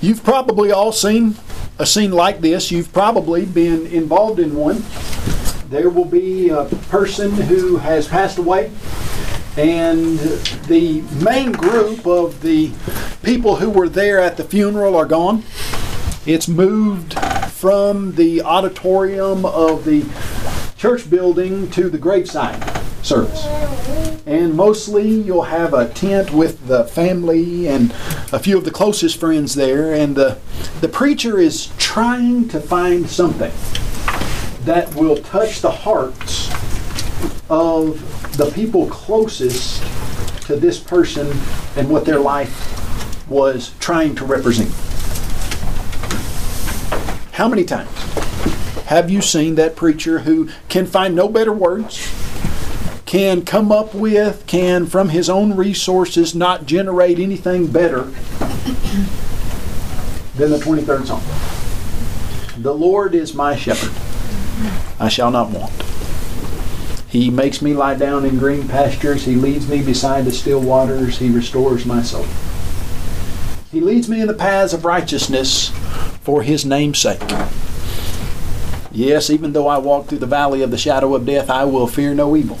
You've probably all seen a scene like this. You've probably been involved in one. There will be a person who has passed away, and the main group of the people who were there at the funeral are gone. It's moved from the auditorium of the church building to the graveside service. And mostly you'll have a tent with the family and a few of the closest friends there, and the, the preacher is trying to find something that will touch the hearts of the people closest to this person and what their life was trying to represent. How many times have you seen that preacher who can find no better words, can come up with, can from his own resources not generate anything better than the 23rd Psalm? The Lord is my shepherd, I shall not want. He makes me lie down in green pastures. He leads me beside the still waters. He restores my soul. He leads me in the paths of righteousness for his name's sake. Yes, even though I walk through the valley of the shadow of death, I will fear no evil.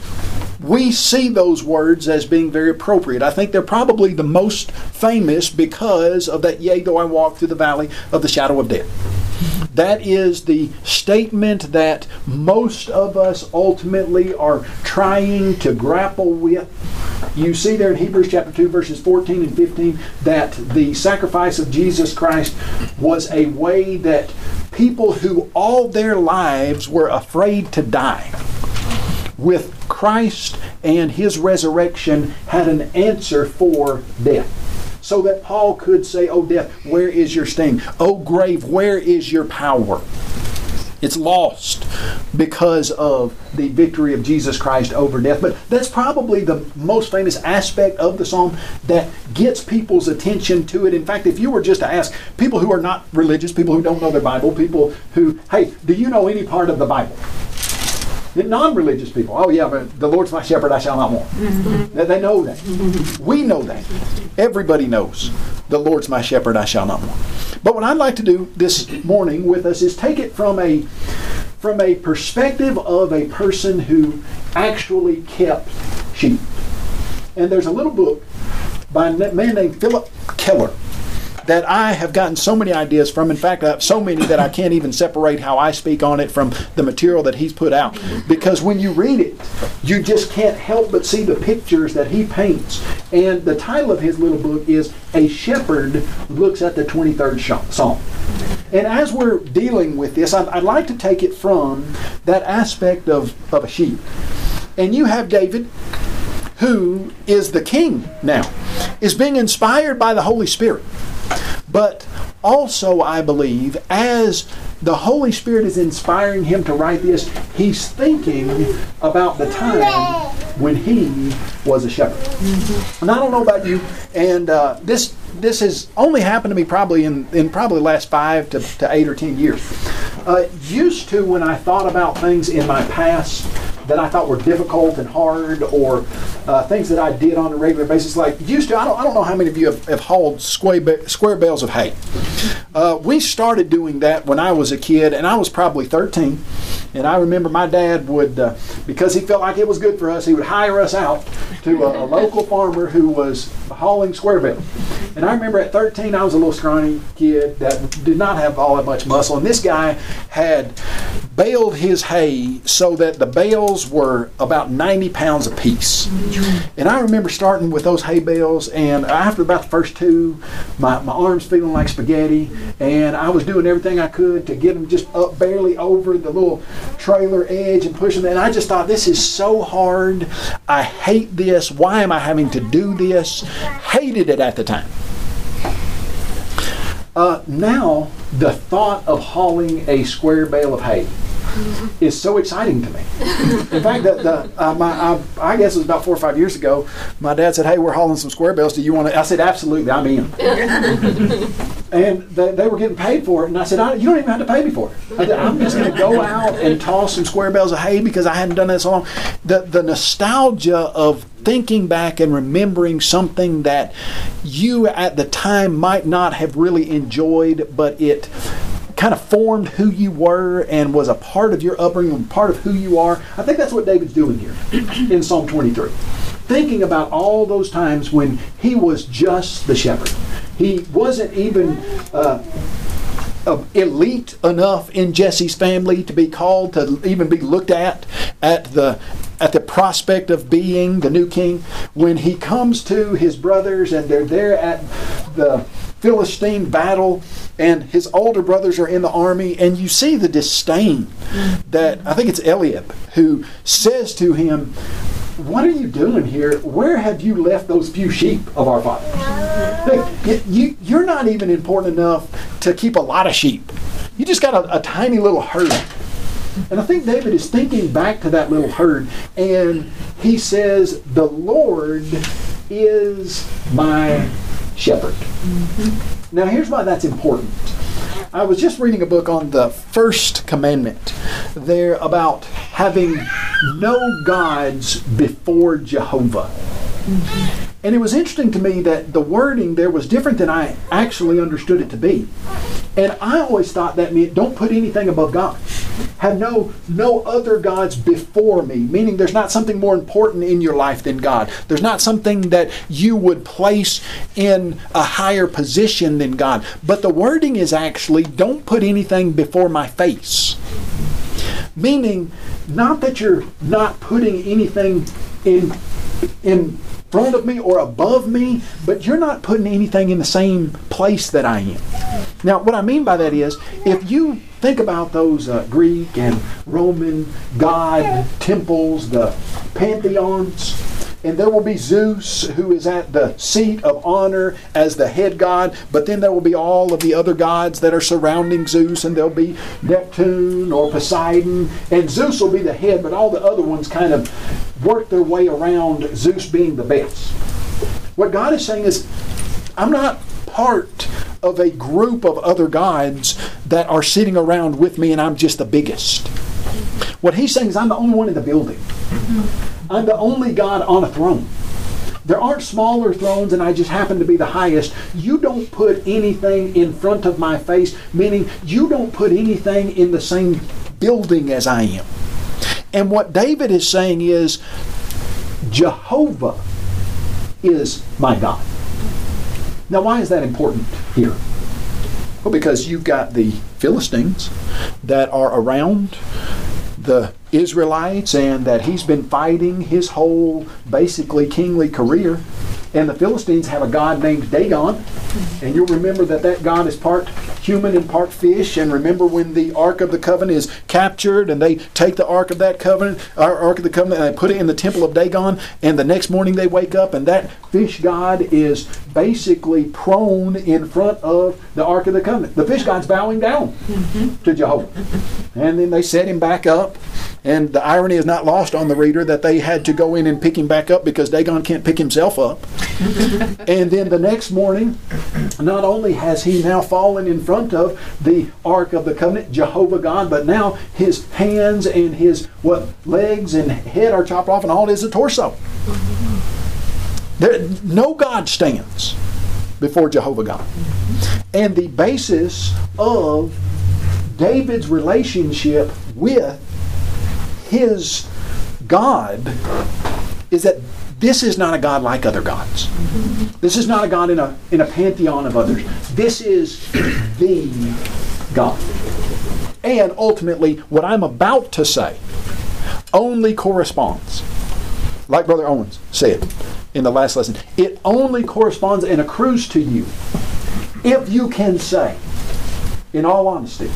we see those words as being very appropriate. I think they're probably the most famous because of that, yea, though I walk through the valley of the shadow of death. That is the statement that most of us ultimately are trying to grapple with. You see there in Hebrews chapter 2, verses 14 and 15, that the sacrifice of Jesus Christ was a way that people who all their lives were afraid to die with Christ and his resurrection had an answer for death. So that Paul could say, Oh, death, where is your sting? Oh, grave, where is your power? It's lost because of the victory of Jesus Christ over death. But that's probably the most famous aspect of the psalm that gets people's attention to it. In fact, if you were just to ask people who are not religious, people who don't know their Bible, people who, hey, do you know any part of the Bible? Non-religious people, oh yeah, but the Lord's my shepherd, I shall not want. Mm-hmm. They, they know that. Mm-hmm. We know that. Everybody knows the Lord's my shepherd, I shall not want. But what I'd like to do this morning with us is take it from a from a perspective of a person who actually kept sheep. And there's a little book by a man named Phillip Keller that I have gotten so many ideas from. In fact, uh, so many that I can't even separate how I speak on it from the material that he's put out. Because when you read it, you just can't help but see the pictures that he paints. And the title of his little book is A Shepherd Looks at the 23rd Psalm. And as we're dealing with this, I'd, I'd like to take it from that aspect of, of a sheep. And you have David, who is the king now, is being inspired by the Holy Spirit. But also, I believe, as the Holy Spirit is inspiring him to write this, he's thinking about the time when he was a shepherd. Mm-hmm. And I don't know about you, and uh, this this has only happened to me probably in, in probably the last five to, to eight or ten years. Uh, used to when I thought about things in my past that I thought were difficult and hard, or uh, things that I did on a regular basis. Like used to, I don't, I don't know how many of you have, have hauled square, square bales of hay. Uh, we started doing that when I was a kid, and I was probably 13. And I remember my dad would, uh, because he felt like it was good for us, he would hire us out to a, a local farmer who was hauling square bales. And I remember at 13, I was a little scrawny kid that did not have all that much muscle, and this guy had baled his hay so that the bales were about 90 pounds a piece. And I remember starting with those hay bales, and after about the first two, my, my arms feeling like spaghetti, and I was doing everything I could to get them just up barely over the little trailer edge and pushing them. And I just thought, this is so hard. I hate this. Why am I having to do this? Hated it at the time. Uh, now, the thought of hauling a square bale of hay is so exciting to me. In fact, the, the, uh, my, I, I, guess it was about four or five years ago, my dad said, Hey, we're hauling some square bells. Do you want to? I said, Absolutely, I'm in. and they, they, were getting paid for it. And I said, I, You don't even have to pay me for it. I am just going to go out and toss some square bales of hay because I hadn't done that so long. The, the nostalgia of thinking back and remembering something that you at the time might not have really enjoyed, but it kind of formed who you were and was a part of your upbringing, part of who you are. I think that's what David's doing here in Psalm 23. Thinking about all those times when he was just the shepherd. He wasn't even uh, elite enough in Jesse's family to be called to even be looked at at the at the prospect of being the new king. When he comes to his brothers and they're there at the Philistine battle, and his older brothers are in the army, and you see the disdain that I think it's Eliab who says to him, what are you doing here? Where have you left those few sheep of our fathers? You, you're not even important enough to keep a lot of sheep. You just got a, a tiny little herd. And I think David is thinking back to that little herd, and he says, The Lord is my shepherd. Mm-hmm. Now, here's why that's important. I was just reading a book on the first commandment there about having no gods before Jehovah. Mm-hmm. And it was interesting to me that the wording there was different than I actually understood it to be. And I always thought that meant don't put anything above God. Have no no other gods before me, meaning there's not something more important in your life than God. There's not something that you would place in a higher position than God. But the wording is actually don't put anything before my face. Meaning not that you're not putting anything in in front of me or above me, but you're not putting anything in the same place that I am. Now, what I mean by that is, if you think about those uh, Greek and Roman god temples, the pantheons, and there will be Zeus, who is at the seat of honor as the head god, but then there will be all of the other gods that are surrounding Zeus, and there'll be Neptune or Poseidon, and Zeus will be the head, but all the other ones kind of work their way around Zeus being the best. What God is saying is, I'm not part of a group of other gods that are sitting around with me, and I'm just the biggest. What he's saying is, I'm the only one in the building. I'm the only God on a throne. There aren't smaller thrones, and I just happen to be the highest. You don't put anything in front of my face, meaning you don't put anything in the same building as I am. And what David is saying is Jehovah is my God. Now, why is that important here? Well, because you've got the Philistines that are around the Israelites and that he's been fighting his whole basically kingly career. And the Philistines have a god named Dagon. And you'll remember that that god is part human and part fish. And remember when the Ark of the Covenant is captured and they take the Ark of that Covenant, our Ark of the Covenant, and they put it in the temple of Dagon. And the next morning they wake up and that fish god is basically prone in front of the Ark of the Covenant. The fish god's bowing down mm-hmm. to Jehovah. And then they set him back up. And the irony is not lost on the reader that they had to go in and pick him back up because Dagon can't pick himself up. and then the next morning, not only has he now fallen in front of the Ark of the Covenant, Jehovah God, but now his hands and his what legs and head are chopped off, and all is a torso. There, no God stands before Jehovah God. And the basis of David's relationship with his God is that this is not a God like other gods. This is not a God in a, in a pantheon of others. This is the God. And ultimately, what I'm about to say only corresponds, like Brother Owens said in the last lesson, it only corresponds and accrues to you if you can say, in all honesty,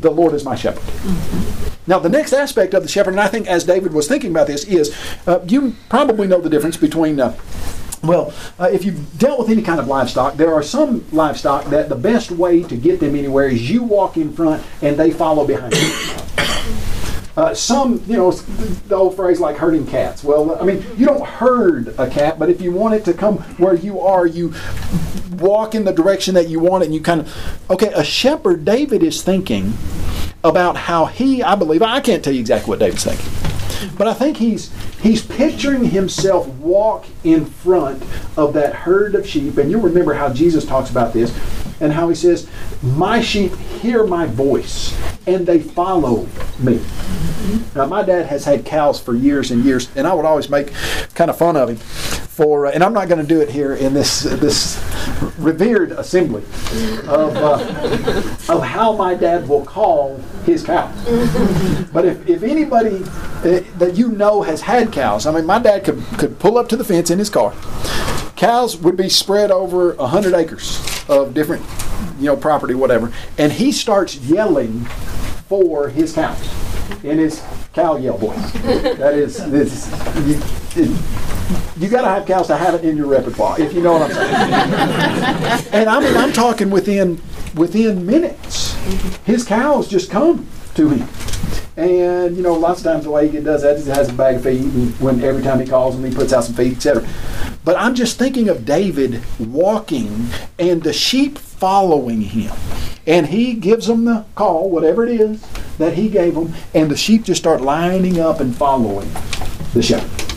the Lord is my shepherd. Mm-hmm. Now, the next aspect of the shepherd, and I think as David was thinking about this, is uh, you probably know the difference between uh, Well, uh, if you've dealt with any kind of livestock, there are some livestock that the best way to get them anywhere is you walk in front and they follow behind you. Uh, some, you know, the old phrase like herding cats. Well, I mean, you don't herd a cat, but if you want it to come where you are, you walk in the direction that you want it, and you kind of, okay, a shepherd, David is thinking about how he, I believe, I can't tell you exactly what David's thinking. But I think he's he's picturing himself walk in front of that herd of sheep, and you'll remember how Jesus talks about this, and how he says, "My sheep hear my voice, and they follow me." Now, my dad has had cows for years and years, and I would always make kind of fun of him for, uh, and I'm not going to do it here in this this revered assembly of uh, of how my dad will call his cows. But if, if anybody uh, that you know has had cows, I mean, my dad could could pull up to the fence in his car. Cows would be spread over a hundred acres of different, you know, property, whatever, and he starts yelling for his cows in his cow yell voice. That is, this, you, you got to have cows to have it in your repertoire, if you know what I'm saying. and I mean, I'm talking within within minutes. His cows just come to him. And you know, lots of times the way he does that is he has a bag of feed, and when every time he calls them, he puts out some feed, etc. But I'm just thinking of David walking and the sheep following him, and he gives them the call, whatever it is that he gave them, and the sheep just start lining up and following the shepherd.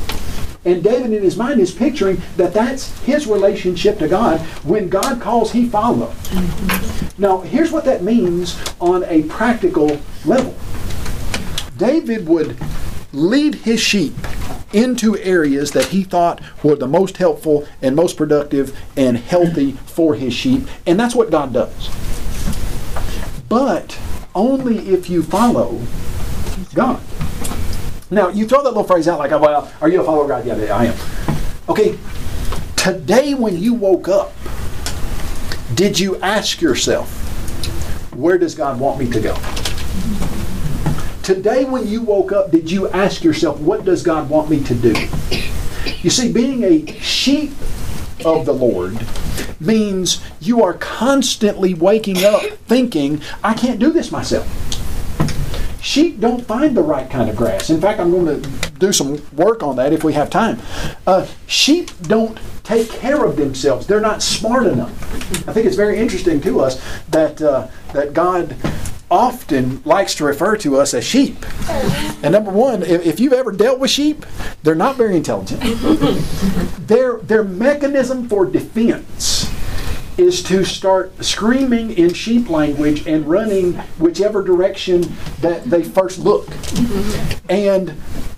And David, in his mind, is picturing that that's his relationship to God. When God calls, he follows. Now, here's what that means on a practical level. David would lead his sheep into areas that he thought were the most helpful and most productive and healthy for his sheep, and that's what God does. But only if you follow God. Now, you throw that little phrase out like, well, are you a follower of God? Yeah, I am. Okay, today when you woke up, did you ask yourself, where does God want me to go? Today, when you woke up, did you ask yourself, what does God want me to do? You see, being a sheep of the Lord means you are constantly waking up thinking, I can't do this myself. Sheep don't find the right kind of grass. In fact, I'm going to do some work on that if we have time. Uh, sheep don't take care of themselves. They're not smart enough. I think it's very interesting to us that uh, that God often likes to refer to us as sheep. And number one, if, if, you've ever dealt with sheep, they're not very intelligent. their, their mechanism for defense is to start screaming in sheep language and running whichever direction that they first look. Mm-hmm. And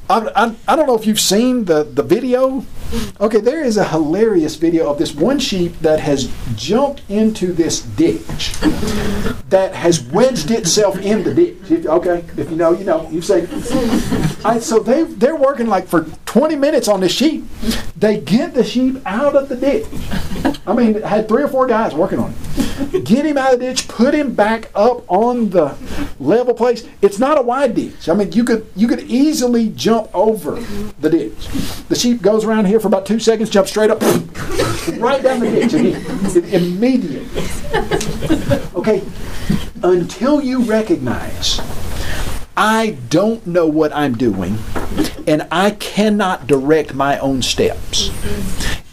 I, I, I don't know if you've seen the, the video Okay, there is a hilarious video of this one sheep that has jumped into this ditch that has wedged itself in the ditch. If, okay, if you know, you know. You say. I, so they they're working like for 20 minutes on this sheep. They get the sheep out of the ditch. I mean, had three or four guys working on it. Get him out of the ditch, put him back up on the level place. It's not a wide ditch. I mean, you could you could easily jump over the ditch. The sheep goes around here for about two seconds, jumps straight up, right down the ditch again, immediately. Okay, until you recognize I don't know what I'm doing, and I cannot direct my own steps.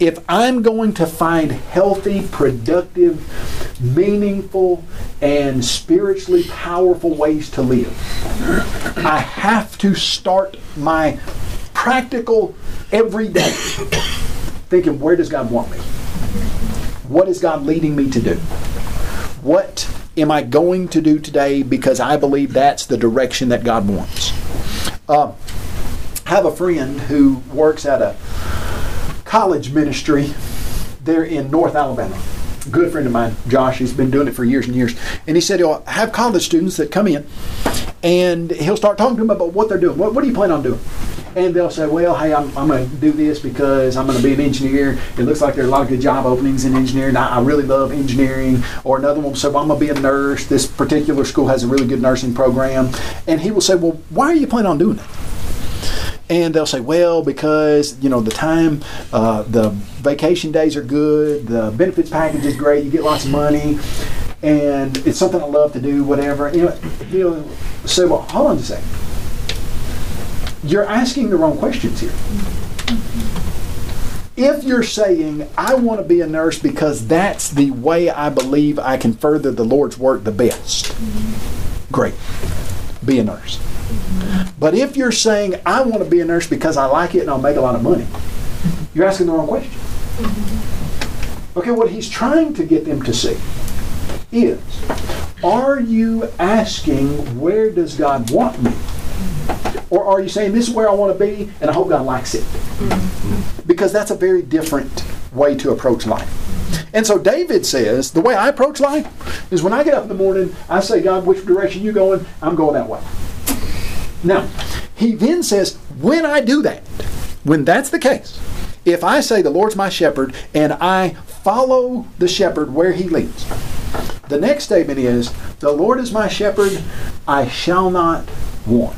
If I'm going to find healthy, productive, meaningful, and spiritually powerful ways to live, I have to start my practical every day thinking, where does God want me? What is God leading me to do? What am I going to do today because I believe that's the direction that God wants? Uh, I have a friend who works at a college ministry there in North Alabama. Good friend of mine, Josh, he's been doing it for years and years. And he said he'll have college students that come in and he'll start talking to them about what they're doing. What, what do you plan on doing? and they'll say, well, hey, I'm, I'm going to do this because I'm going to be an engineer. It looks like there are a lot of good job openings in engineering. I, I really love engineering. Or another one well, I'm going to be a nurse. This particular school has a really good nursing program. And he will say, well, why are you planning on doing it? and they'll say, well, because you know the time, uh, the vacation days are good, the benefits package is great, you get lots of money, and it's something I love to do, whatever. You know, he'll say, well, hold on a second. You're asking the wrong questions here. If you're saying, I want to be a nurse because that's the way I believe I can further the Lord's work the best, great. Be a nurse. But if you're saying, I want to be a nurse because I like it and I'll make a lot of money, you're asking the wrong question. Okay, what he's trying to get them to see is are you asking, where does God want me? Or are you saying, this is where I want to be and I hope God likes it? Because that's a very different way to approach life. And so David says, the way I approach life is when I get up in the morning, I say, God, which direction you going? I'm going that way. Now, he then says, when I do that, when that's the case, if I say the Lord's my shepherd and I follow the shepherd where he leads, the next statement is, the Lord is my shepherd, I shall not want.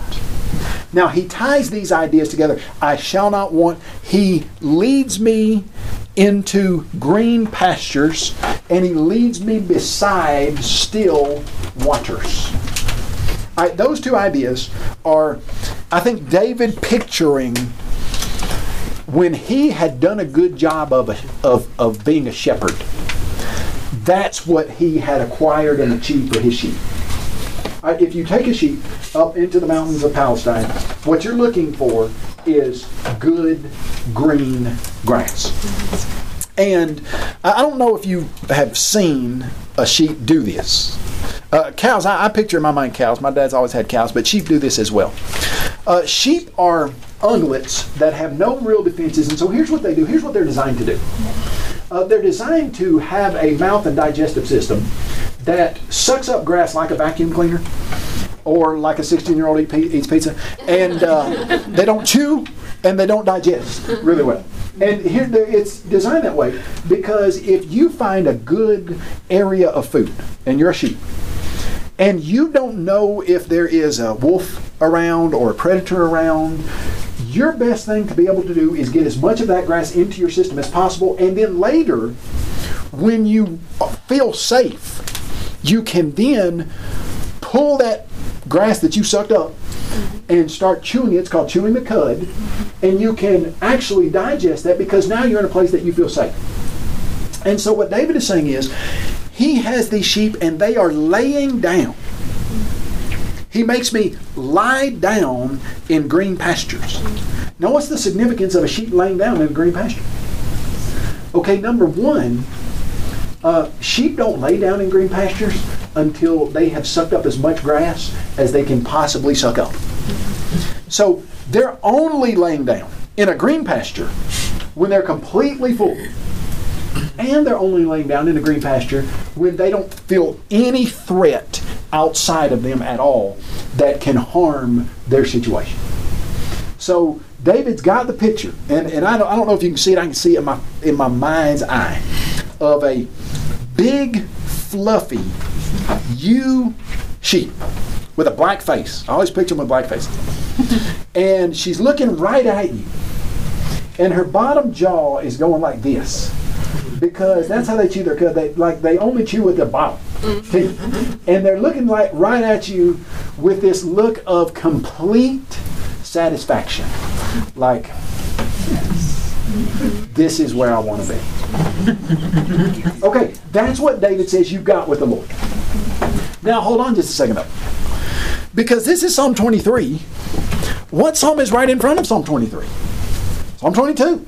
Now he ties these ideas together. I shall not want. He leads me into green pastures and he leads me beside still waters. I, those two ideas are, I think, David picturing when he had done a good job of, a, of, of being a shepherd. That's what he had acquired and achieved for his sheep. Uh, if you take a sheep up into the mountains of Palestine, what you're looking for is good green grass. And I don't know if you have seen a sheep do this. Uh, cows, I, I, picture in my mind cows. My dad's always had cows, but sheep do this as well. Uh, sheep are ungulates that have no real defenses, and so here's what they do. Here's what they're designed to do. Uh, they're designed to have a mouth and digestive system that sucks up grass like a vacuum cleaner or like a 16 year old eat, eats pizza. And uh, they don't chew and they don't digest really well. And here it's designed that way because if you find a good area of food and you're a sheep, and you don't know if there is a wolf around or a predator around, your best thing to be able to do is get as much of that grass into your system as possible, and then later, when you feel safe, you can then pull that grass that you sucked up and start chewing it. It's called chewing the cud. And you can actually digest that because now you're in a place that you feel safe. And so what David is saying is he has these sheep and they are laying down. He makes me lie down in green pastures. Now, what's the significance of a sheep laying down in a green pasture? Okay, number one, uh, sheep don't lay down in green pastures until they have sucked up as much grass as they can possibly suck up. So they're only laying down in a green pasture when they're completely full. And they're only laying down in a green pasture when they don't feel any threat outside of them at all that can harm their situation. So David's got the picture, and, and I, don't, I don't know if you can see it, I can see it in my, in my mind's eye, of a big, fluffy ewe sheep with a black face. I always picture them with black faces. and she's looking right at you. And her bottom jaw is going like this. Because that's how they chew their cud. They like they only chew with their bottom teeth. And they're looking like right at you with this look of complete satisfaction. Like this is where I want to be. okay, that's what David says you've got with the Lord. Now, hold on just a second though. Because this is Psalm 23. What psalm is right in front of Psalm 23? Psalm 22.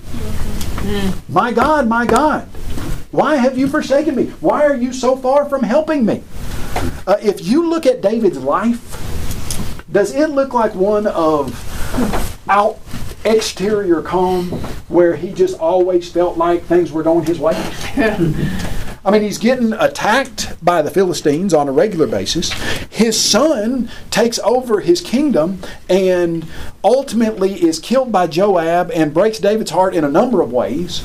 My God, my God, why have you forsaken me? Why are you so far from helping me? Uh, if you look at David's life, does it look like one of out exterior calm where he just always felt like things were going his way. I mean, he's getting attacked by the Philistines on a regular basis. His son takes over his kingdom and ultimately is killed by Joab and breaks David's heart in a number of ways.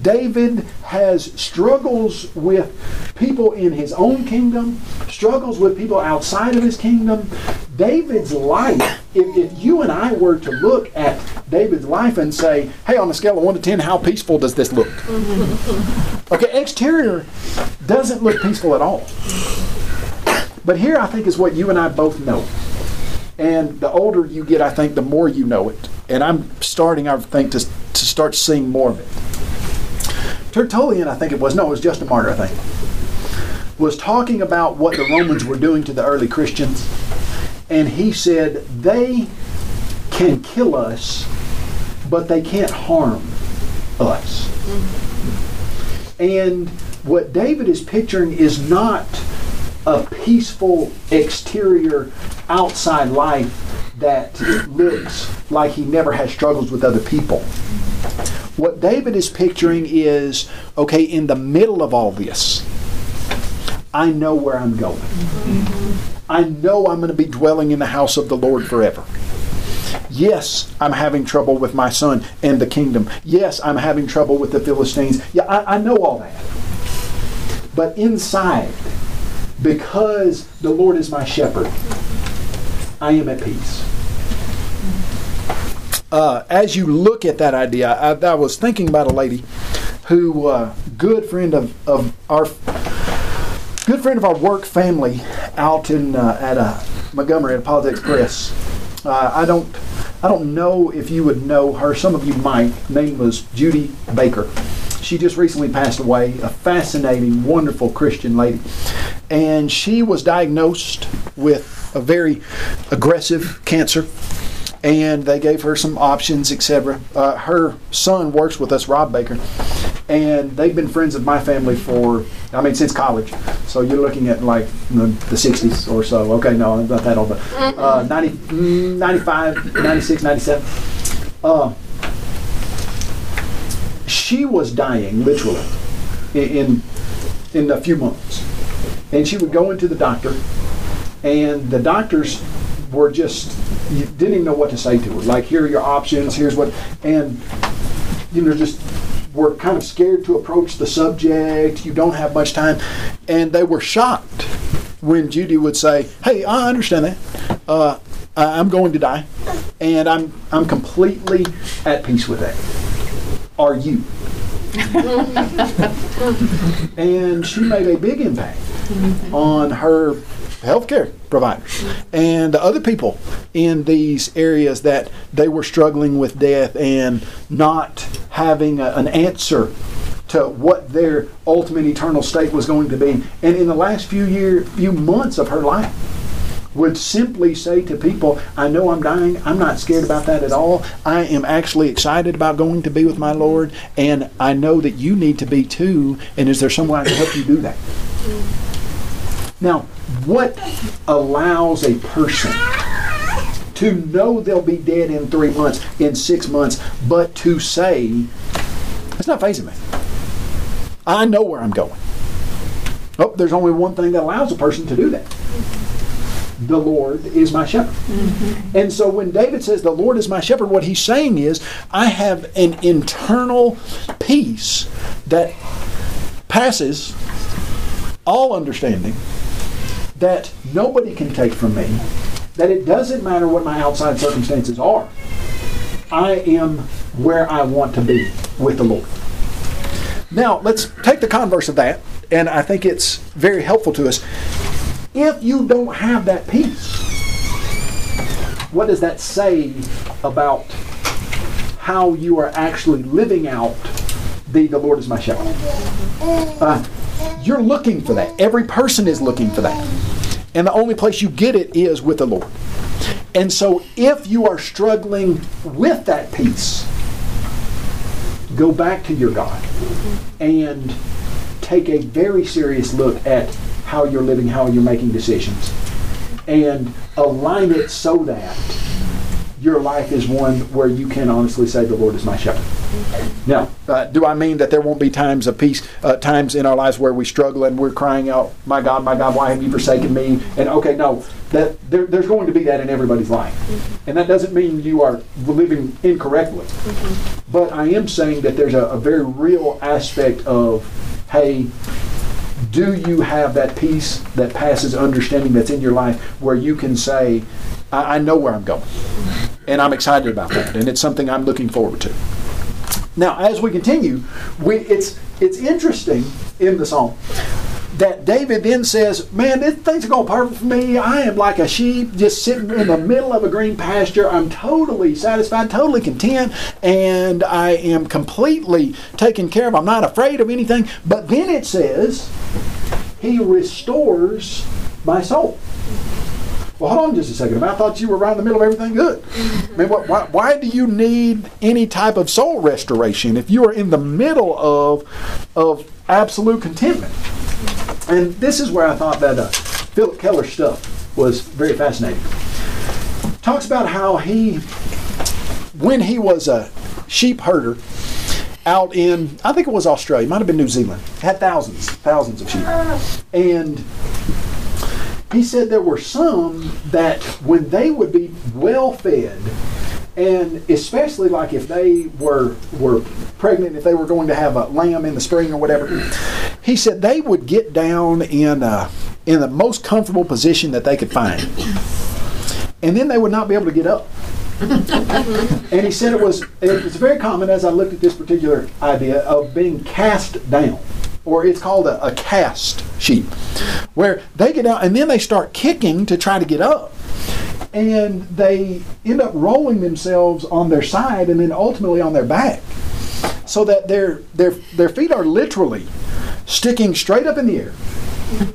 David has struggles with people in his own kingdom, struggles with people outside of his kingdom. David's life if, if you and I were to look at David's life and say, hey, on a scale of 1 to 10, how peaceful does this look? okay, exterior doesn't look peaceful at all. But here I think is what you and I both know. And the older you get, I think, the more you know it. And I'm starting, I think, to, to start seeing more of it. Tertullian, I think it was, no, it was Justin Martyr, I think, was talking about what the Romans were doing to the early Christians. And he said, they can kill us, but they can't harm us. And what David is picturing is not a peaceful exterior outside life that looks like he never had struggles with other people. What David is picturing is okay, in the middle of all this, I know where I'm going. I know I'm going to be dwelling in the house of the Lord forever. Yes, I'm having trouble with my son and the kingdom. Yes, I'm having trouble with the Philistines. Yeah, I, I know all that. But inside, because the Lord is my shepherd, I am at peace. Uh, as you look at that idea, I, I, was thinking about a lady who, uh, good friend of, of our good friend of our work family, out in uh, at uh, Montgomery at Apologetics Press. Uh, I don't I don't know if you would know her. Some of you might. Name was Judy Baker. She just recently passed away. A fascinating, wonderful Christian lady and she was diagnosed with a very aggressive cancer and they gave her some options etc uh, her son works with us rob baker and they've been friends of my family for i mean since college. So you're looking at like the, the 60s or so. Okay no I'm not that old but uh, 90, 95 96 97 uh, she was dying literally in, in in a few months. And she would go into the doctor, and the doctors were just you didn't even know what to say to her. Like, here are your options. Here's what, and you know, just were kind of scared to approach the subject. You don't have much time, and they were shocked when Judy would say, "Hey, I understand that. Uh, I'm going to die, and I'm I'm completely at peace with that. Are you?" and she made a big impact on her healthcare providers and other people in these areas that they were struggling with death and not having a, an answer to what their ultimate eternal state was going to be. And in the last few year, few months of her life, would simply say to people, I know I'm dying. I'm not scared about that at all. I am actually excited about going to be with my Lord, and I know that you need to be too. And is there someone I can help you do that? Now, what allows a person to know they'll be dead in three months, in six months, but to say, it's not fazing me. I know where I'm going. Oh, there's only one thing that allows a person to do that. The Lord is my shepherd. Mm-hmm. And so when David says, The Lord is my shepherd, what he's saying is, I have an internal peace that passes all understanding that nobody can take from me, that it doesn't matter what my outside circumstances are. I am where I want to be with the Lord. Now, let's take the converse of that, and I think it's very helpful to us. If you don't have that peace, what does that say about how you are actually living out the the Lord is my shepherd? Uh, you're looking for that. Every person is looking for that. And the only place you get it is with the Lord. And so if you are struggling with that peace, go back to your God and take a very serious look at how you're living, how you're making decisions, and align it so that your life is one where you can honestly say, The Lord is my shepherd. Now, uh, do I mean that there won't be times of peace, uh, times in our lives where we struggle and we're crying out, "My God, my God, why have you forsaken me?" And okay, no, that there, there's going to be that in everybody's life, mm-hmm. and that doesn't mean you are living incorrectly. Mm-hmm. But I am saying that there's a, a very real aspect of, hey, do you have that peace that passes understanding that's in your life where you can say, I, I know where I'm going. And I'm excited about that. And it's something I'm looking forward to. Now, as we continue, we, it's, it's interesting in the song that David then says, Man, this things are going perfect for me. I am like a sheep just sitting in the middle of a green pasture. I'm totally satisfied, totally content, and I am completely taken care of. I'm not afraid of anything. But then it says, He restores my soul. Well, hold on just a second. I thought you were right in the middle of everything good. I mean, what, why, why do you need any type of soul restoration if you are in the middle of, of absolute contentment? And this is where I thought that uh, Phillip Keller stuff was very fascinating. Talks about how he, when he was a sheep herder out in, I think it was Australia, might have been New Zealand, had thousands, thousands of sheep. And he said there were some that when they would be well fed, and especially like if they were were pregnant, if they were going to have a lamb in the spring or whatever, he said they would get down in uh, in the most comfortable position that they could find, and then they would not be able to get up. and he said it was it was very common as I looked at this particular idea of being cast down, or it's called a, a cast sheep, where they get out and then they start kicking to try to get up. And they end up rolling themselves on their side and then ultimately on their back. So that their their their feet are literally sticking straight up in the air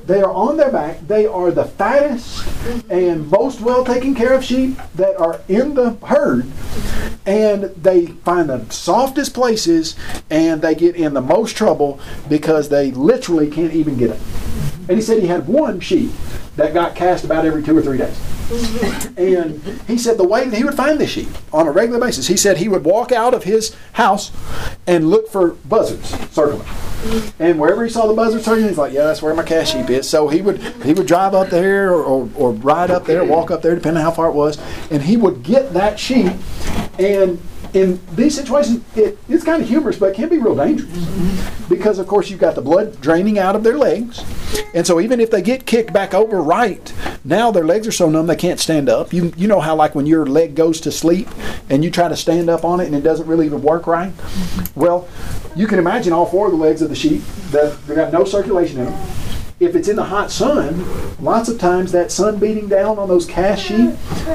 they are on their back. They are the fattest and most well taken care of sheep that are in the herd. And they find the softest places and they get in the most trouble because they literally can't even get up. And he said he had one sheep that got cast about every two or three days and he said the way that he would find the sheep on a regular basis, he said he would walk out of his house and look for buzzards circling. And wherever he saw the buzzards circling, he's like, "Yeah, that's where my cast sheep is." So he would he would drive up there or, or, or ride up there, walk up there, depending on how far it was, and he would get that sheep and in these situations, it, it's kind of humorous, but it can be real dangerous. Because, of course, you've got the blood draining out of their legs. And so, even if they get kicked back over right, now their legs are so numb they can't stand up. You, you know how, like, when your leg goes to sleep and you try to stand up on it and it doesn't really even work right? Well, you can imagine all four of the legs of the sheep that they got no circulation in them if it's in the hot sun, lots of times that sun beating down on those cast sheep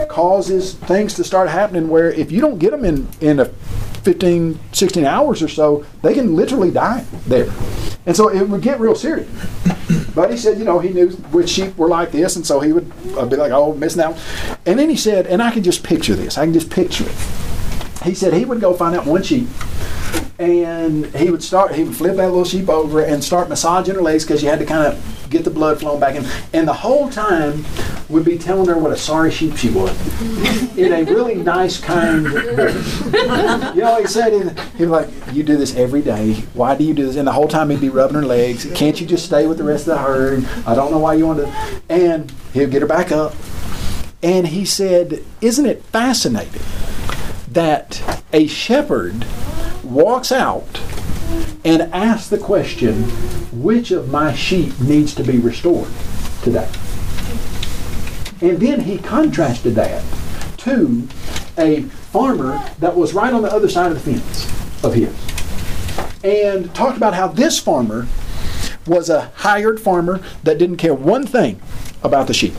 causes things to start happening where if you don't get them in, in a 15, 16 hours or so, they can literally die there. And so it would get real serious. But he said, you know, he knew which sheep were like this, and so he would be like, oh, missing out. And then he said, and I can just picture this, I can just picture it. He said he would go find out one sheep and he would start he would flip that little sheep over and start massaging her legs because you had to kind of get the blood flowing back in. And the whole time would be telling her what a sorry sheep she was. In a really nice kind voice you know he said? He'd be like you do this every day. Why do you do this? And the whole time he'd be rubbing her legs. Can't you just stay with the rest of the herd? I don't know why you want to and he'd get her back up. And he said isn't it fascinating that a shepherd walks out and asks the question, which of my sheep needs to be restored today? And then he contrasted that to a farmer that was right on the other side of the fence of his. And talked about how this farmer was a hired farmer that didn't care one thing about the sheep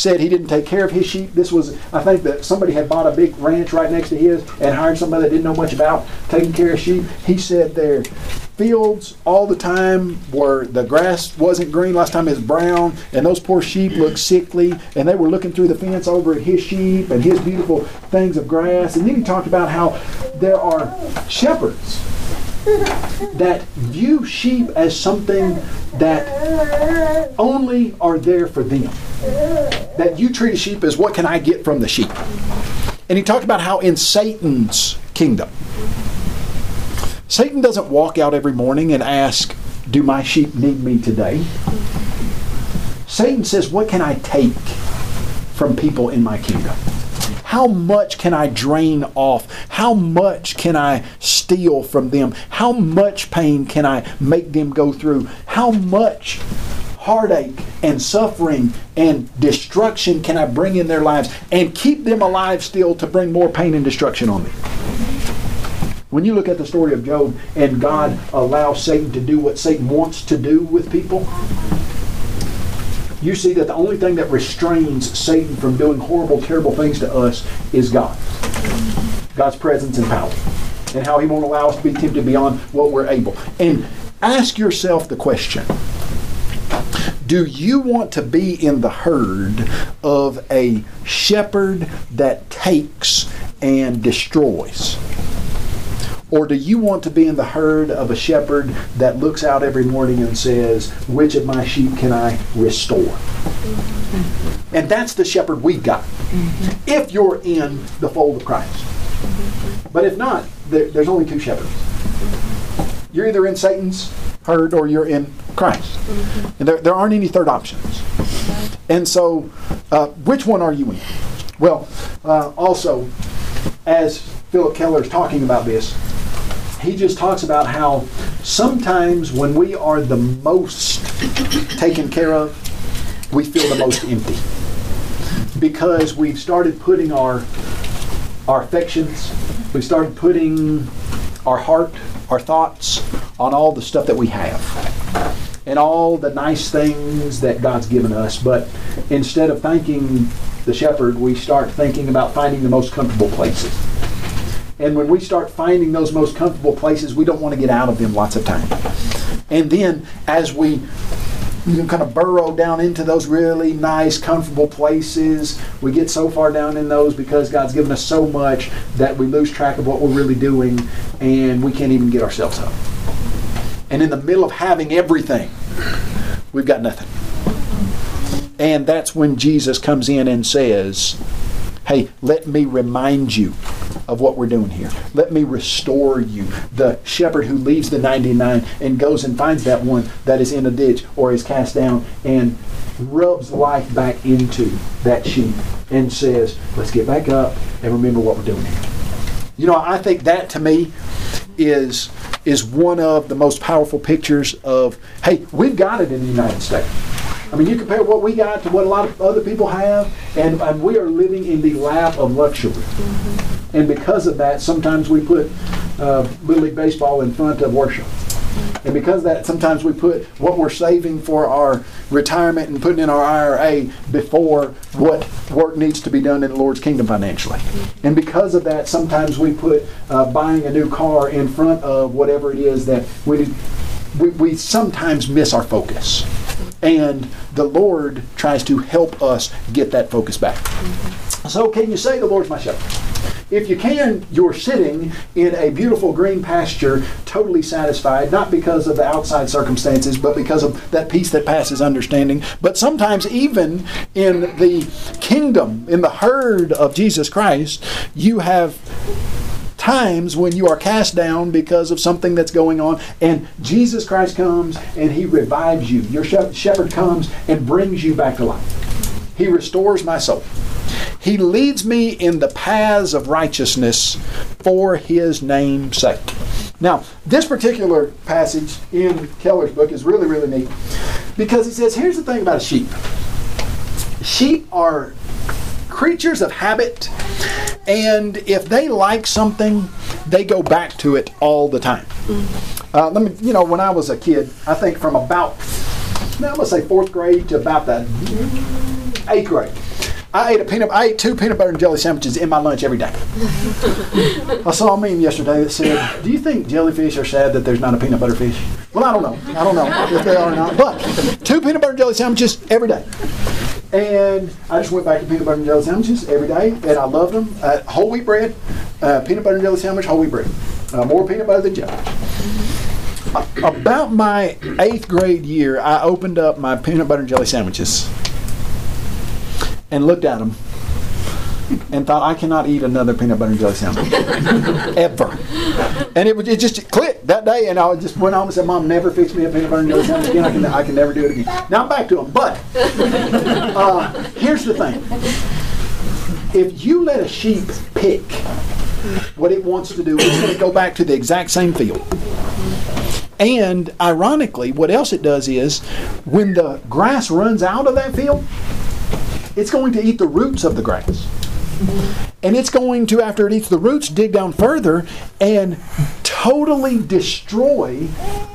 said he didn't take care of his sheep. This was, I think, that somebody had bought a big ranch right next to his and hired somebody that didn't know much about taking care of sheep. He said their fields all the time where the grass wasn't green. Last time it was brown, and those poor sheep looked sickly, and they were looking through the fence over at his sheep and his beautiful things of grass. And then he talked about how there are shepherds that view sheep as something that only are there for them. That you treat a sheep as what can I get from the sheep? And he talked about how in Satan's kingdom, Satan doesn't walk out every morning and ask, Do my sheep need me today? Satan says, What can I take from people in my kingdom? How much can I drain off? How much can I steal from them? How much pain can I make them go through? How much heartache and suffering and destruction can I bring in their lives and keep them alive still to bring more pain and destruction on me? When you look at the story of Job and God allows Satan to do what Satan wants to do with people, you see that the only thing that restrains Satan from doing horrible, terrible things to us is God. God's presence and power. And how he won't allow us to be tempted beyond what we're able. And ask yourself the question Do you want to be in the herd of a shepherd that takes and destroys? Or do you want to be in the herd of a shepherd that looks out every morning and says, Which of my sheep can I restore? Mm-hmm. And that's the shepherd we've got. Mm-hmm. If you're in the fold of Christ. Mm-hmm. But if not, there, there's only two shepherds. You're either in Satan's herd or you're in Christ. And there, there aren't any third options. And so, uh, which one are you in? Well, uh, also, as Phillip Keller is talking about this, he just talks about how sometimes when we are the most taken care of, we feel the most empty. Because we've started putting our our affections, we started putting our heart, our thoughts on all the stuff that we have. And all the nice things that God's given us, but instead of thanking the shepherd, we start thinking about finding the most comfortable places. And when we start finding those most comfortable places, we don't want to get out of them lots of time. And then as we kind of burrow down into those really nice, comfortable places. We get so far down in those because God's given us so much that we lose track of what we're really doing and we can't even get ourselves up. And in the middle of having everything, we've got nothing. And that's when Jesus comes in and says, Hey, let me remind you of what we're doing here. Let me restore you. The shepherd who leaves the 99 and goes and finds that one that is in a ditch or is cast down and rubs life back into that sheep and says, let's get back up and remember what we're doing here. You know, I think that to me is is one of the most powerful pictures of hey, we've got it in the United States. I mean, you compare what we got to what a lot of other people have, and, and we are living in the lap of luxury. Mm-hmm. And because of that, sometimes we put uh, Little League Baseball in front of worship. And because that, sometimes we put what we're saving for our retirement and putting in our IRA before what work needs to be done in the Lord's kingdom financially. And because of that, sometimes we put uh, buying a new car in front of whatever it is that we, we, we sometimes miss our focus. And the Lord tries to help us get that focus back. So, can you say the Lord's my shepherd? If you can, you're sitting in a beautiful green pasture, totally satisfied, not because of the outside circumstances, but because of that peace that passes understanding. But sometimes, even in the kingdom, in the herd of Jesus Christ, you have times when you are cast down because of something that's going on, and Jesus Christ comes and He revives you. Your shepherd comes and brings you back to life. He restores my soul. He leads me in the paths of righteousness for his name's sake. Now, this particular passage in Keller's book is really, really neat because he says here's the thing about a sheep sheep are creatures of habit, and if they like something, they go back to it all the time. Mm-hmm. Uh, let me, you know, when I was a kid, I think from about, now let's say fourth grade to about the eighth grade, I ate a peanut. I ate two peanut butter and jelly sandwiches in my lunch every day. I saw a meme yesterday that said, "Do you think jellyfish are sad that there's not a peanut butter fish?" Well, I don't know. I don't know if they are or not. But two peanut butter and jelly sandwiches every day. And I just went back to peanut butter and jelly sandwiches every day, and I loved them. Uh, whole wheat bread, uh, peanut butter and jelly sandwich, whole wheat bread. Uh, more peanut butter than jelly. About my eighth grade year, I opened up my peanut butter and jelly sandwiches and looked at them and thought, I cannot eat another peanut butter and jelly sandwich ever. And it, it just clicked that day, and I just went home and said, Mom, never fix me a peanut butter and jelly sandwich again. I can, I can never do it again. Now I'm back to them. But uh, here's the thing if you let a sheep pick what it wants to do, it's going to go back to the exact same field. And ironically, what else it does is when the grass runs out of that field, it's going to eat the roots of the grass. And it's going to, after it eats the roots, dig down further and totally destroy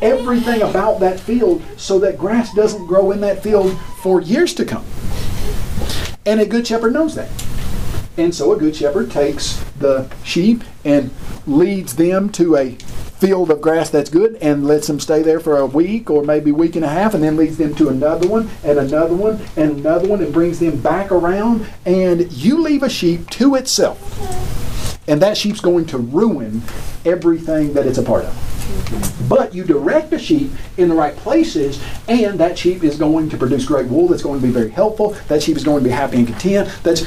everything about that field so that grass doesn't grow in that field for years to come. And a good shepherd knows that. And so a good shepherd takes the sheep and leads them to a field of grass that's good and lets them stay there for a week or maybe a week and a half and then leads them to another one and another one and another one and brings them back around and you leave a sheep to itself. And that sheep's going to ruin everything that it's a part of. But you direct the sheep in the right places and that sheep is going to produce great wool that's going to be very helpful. That sheep is going to be happy and content. That's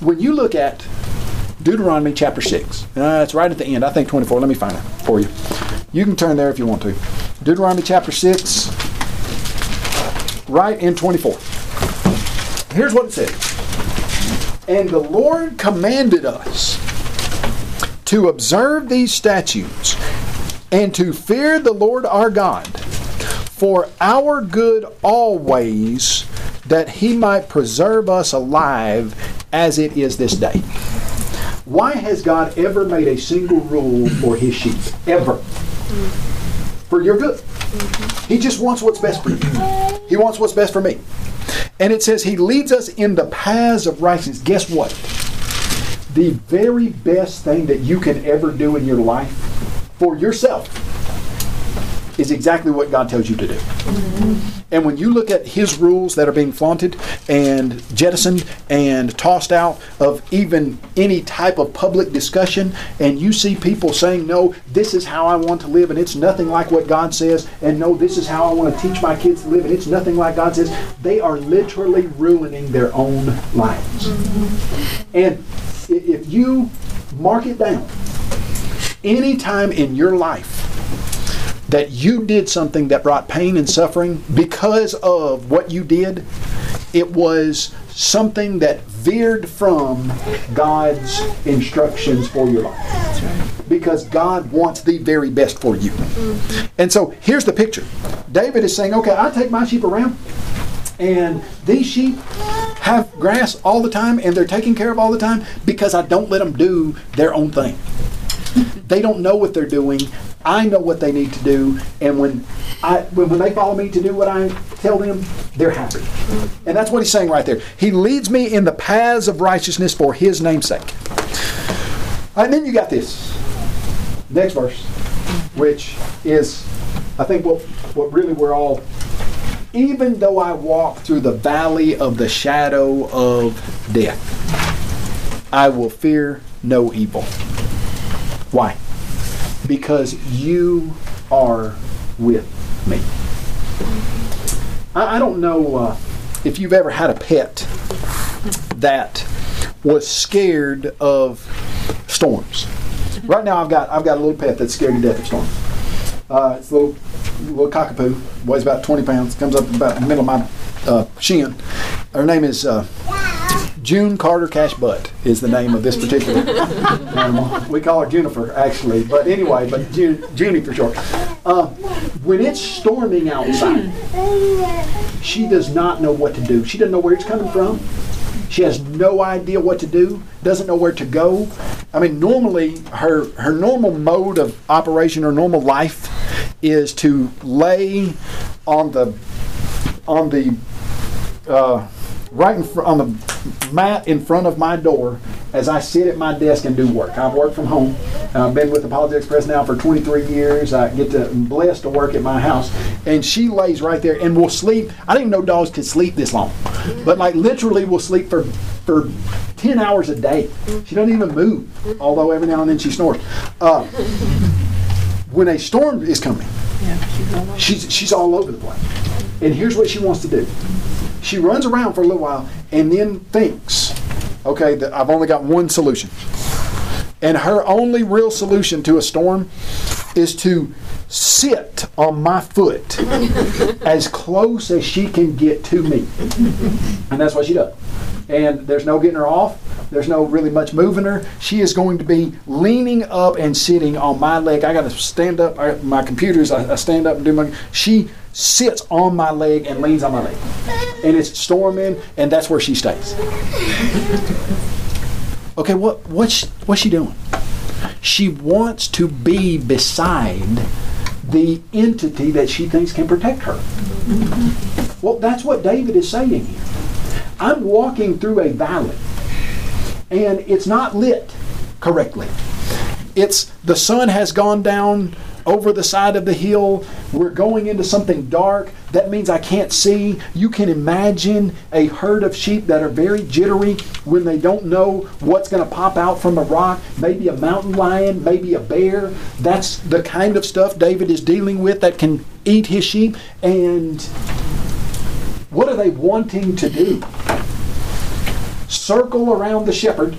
when you look at Deuteronomy chapter 6. Uh, it's right at the end. I think 24. Let me find it for you. You can turn there if you want to. Deuteronomy chapter 6, right in 24. Here's what it says And the Lord commanded us to observe these statutes and to fear the Lord our God for our good always, that he might preserve us alive as it is this day. Why has God ever made a single rule for his sheep? Ever. For your good. He just wants what's best for you. He wants what's best for me. And it says he leads us in the paths of righteousness. Guess what? The very best thing that you can ever do in your life for yourself is exactly what God tells you to do. Mm-hmm. And when you look at His rules that are being flaunted and jettisoned and tossed out of even any type of public discussion, and you see people saying, No, this is how I want to live, and it's nothing like what God says, and no, this is how I want to teach my kids to live, and it's nothing like God says, they are literally ruining their own lives. Mm-hmm. And if you mark it down, any time in your life that you did something that brought pain and suffering because of what you did, it was something that veered from God's instructions for your life. Because God wants the very best for you. And so here's the picture David is saying, okay, I take my sheep around, and these sheep have grass all the time and they're taken care of all the time because I don't let them do their own thing. They don't know what they're doing. I know what they need to do, and when I when, when they follow me to do what I tell them, they're happy. And that's what he's saying right there. He leads me in the paths of righteousness for his namesake. And then you got this next verse, which is I think what what really we're all even though I walk through the valley of the shadow of death, I will fear no evil. Why? because you are with me. I, I don't know uh, if you've ever had a pet that was scared of storms. Right now, I've got I've got a little pet that's scared to death of storms. Uh, it's a little little cockapoo, weighs about 20 pounds, comes up about in the middle of my uh, shin. Her name is uh, June Carter Cash Butt is the name of this particular animal. We call her Juniper, actually, but anyway, but Junie for short. Uh, when it's storming outside, she does not know what to do. She doesn't know where it's coming from. She has no idea what to do. Doesn't know where to go. I mean, normally her her normal mode of operation or normal life is to lay on the on the uh, right in front on the mat in front of my door as I sit at my desk and do work. I've worked from home. I've been with Apologetics Press now for 23 years. I get to I'm blessed to work at my house, and she lays right there and will sleep. I didn't even know dogs could sleep this long, but like literally will sleep for for 10 hours a day. She doesn't even move, although every now and then she snores. Uh, when a storm is coming, she's, she's all over the place. And here's what she wants to do she runs around for a little while and then thinks, okay, that I've only got one solution. And her only real solution to a storm is to sit on my foot as close as she can get to me. And that's what she does. And there's no getting her off. There's no really much moving her. She is going to be leaning up and sitting on my leg. I got to stand up. I, my computers. I, I stand up and do my. She sits on my leg and leans on my leg, and it's storming, and that's where she stays. Okay, what what's what's she doing? She wants to be beside the entity that she thinks can protect her. Well, that's what David is saying here. I'm walking through a valley and it's not lit correctly. It's the sun has gone down over the side of the hill. We're going into something dark. That means I can't see. You can imagine a herd of sheep that are very jittery when they don't know what's going to pop out from a rock. Maybe a mountain lion, maybe a bear. That's the kind of stuff David is dealing with that can eat his sheep. And what are they wanting to do? Circle around the shepherd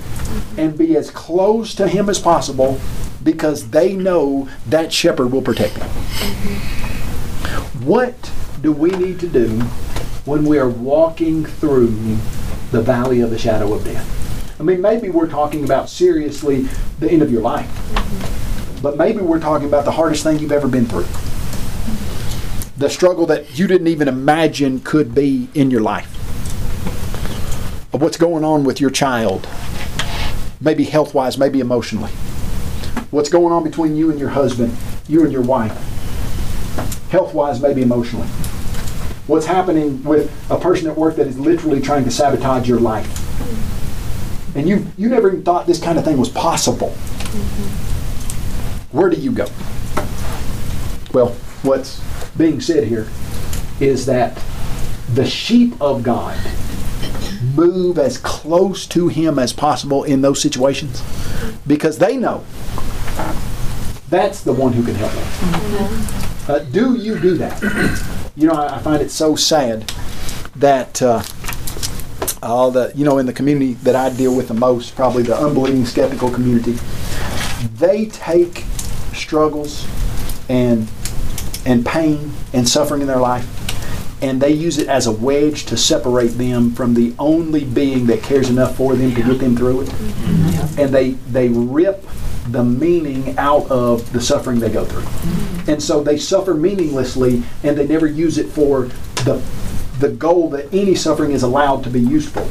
and be as close to him as possible because they know that shepherd will protect them. Mm-hmm. What do we need to do when we are walking through the valley of the shadow of death? I mean, maybe we're talking about seriously the end of your life, mm-hmm. but maybe we're talking about the hardest thing you've ever been through. The struggle that you didn't even imagine could be in your life. Of what's going on with your child, maybe health wise, maybe emotionally what's going on between you and your husband, you and your wife, health wise, maybe emotionally. What's happening with a person at work that is literally trying to sabotage your life. And you, you never even thought this kind of thing was possible. Mm-hmm. Where do you go? Well, what's being said here is that the sheep of God move as close to Him as possible in those situations because they know that's the one who can help them. Uh, do you do that? you know, I, I, find it so sad that uh, all the, you know, in the community that I deal with the most, probably the unbelieving, skeptical community, they take struggles and and pain and suffering in their life and they use it as a wedge to separate them from the only being that cares enough for them to get them through it. Mm-hmm. And they they rip the meaning out of the suffering they go through. And so they suffer meaninglessly and they never use it for the the goal that any suffering is allowed to be used for.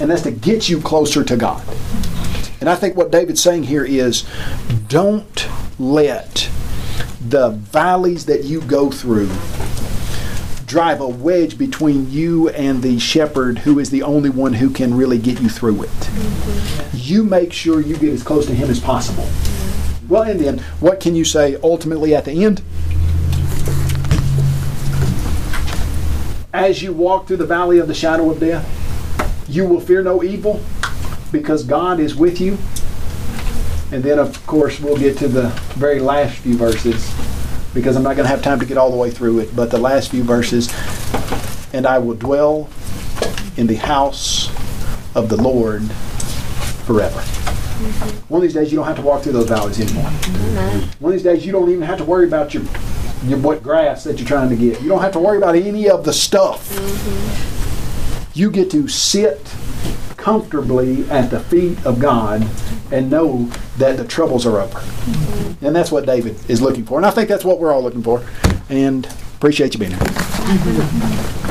And that's to get you closer to God. And I think what David's saying here is don't let the valleys that you go through drive a wedge between you and the shepherd who is the only one who can really get you through it. Mm-hmm. You make sure you get as close to him as possible. Mm-hmm. Well, and then, what can you say ultimately at the end? As you walk through the valley of the shadow of death, you will fear no evil because God is with you. And then, of course, we'll get to the very last few verses because I'm not going to have time to get all the way through it. But the last few verses, and I will dwell in the house of the Lord forever. Mm-hmm. One of these days, you don't have to walk through those valleys anymore. Mm-hmm. One of these days, you don't even have to worry about your, your what grass that you're trying to get. You don't have to worry about any of the stuff. Mm-hmm. You get to sit comfortably at the feet of God and know that the troubles are over. Mm-hmm. And that's what David is looking for. And I think that's what we're all looking for. And appreciate you being here.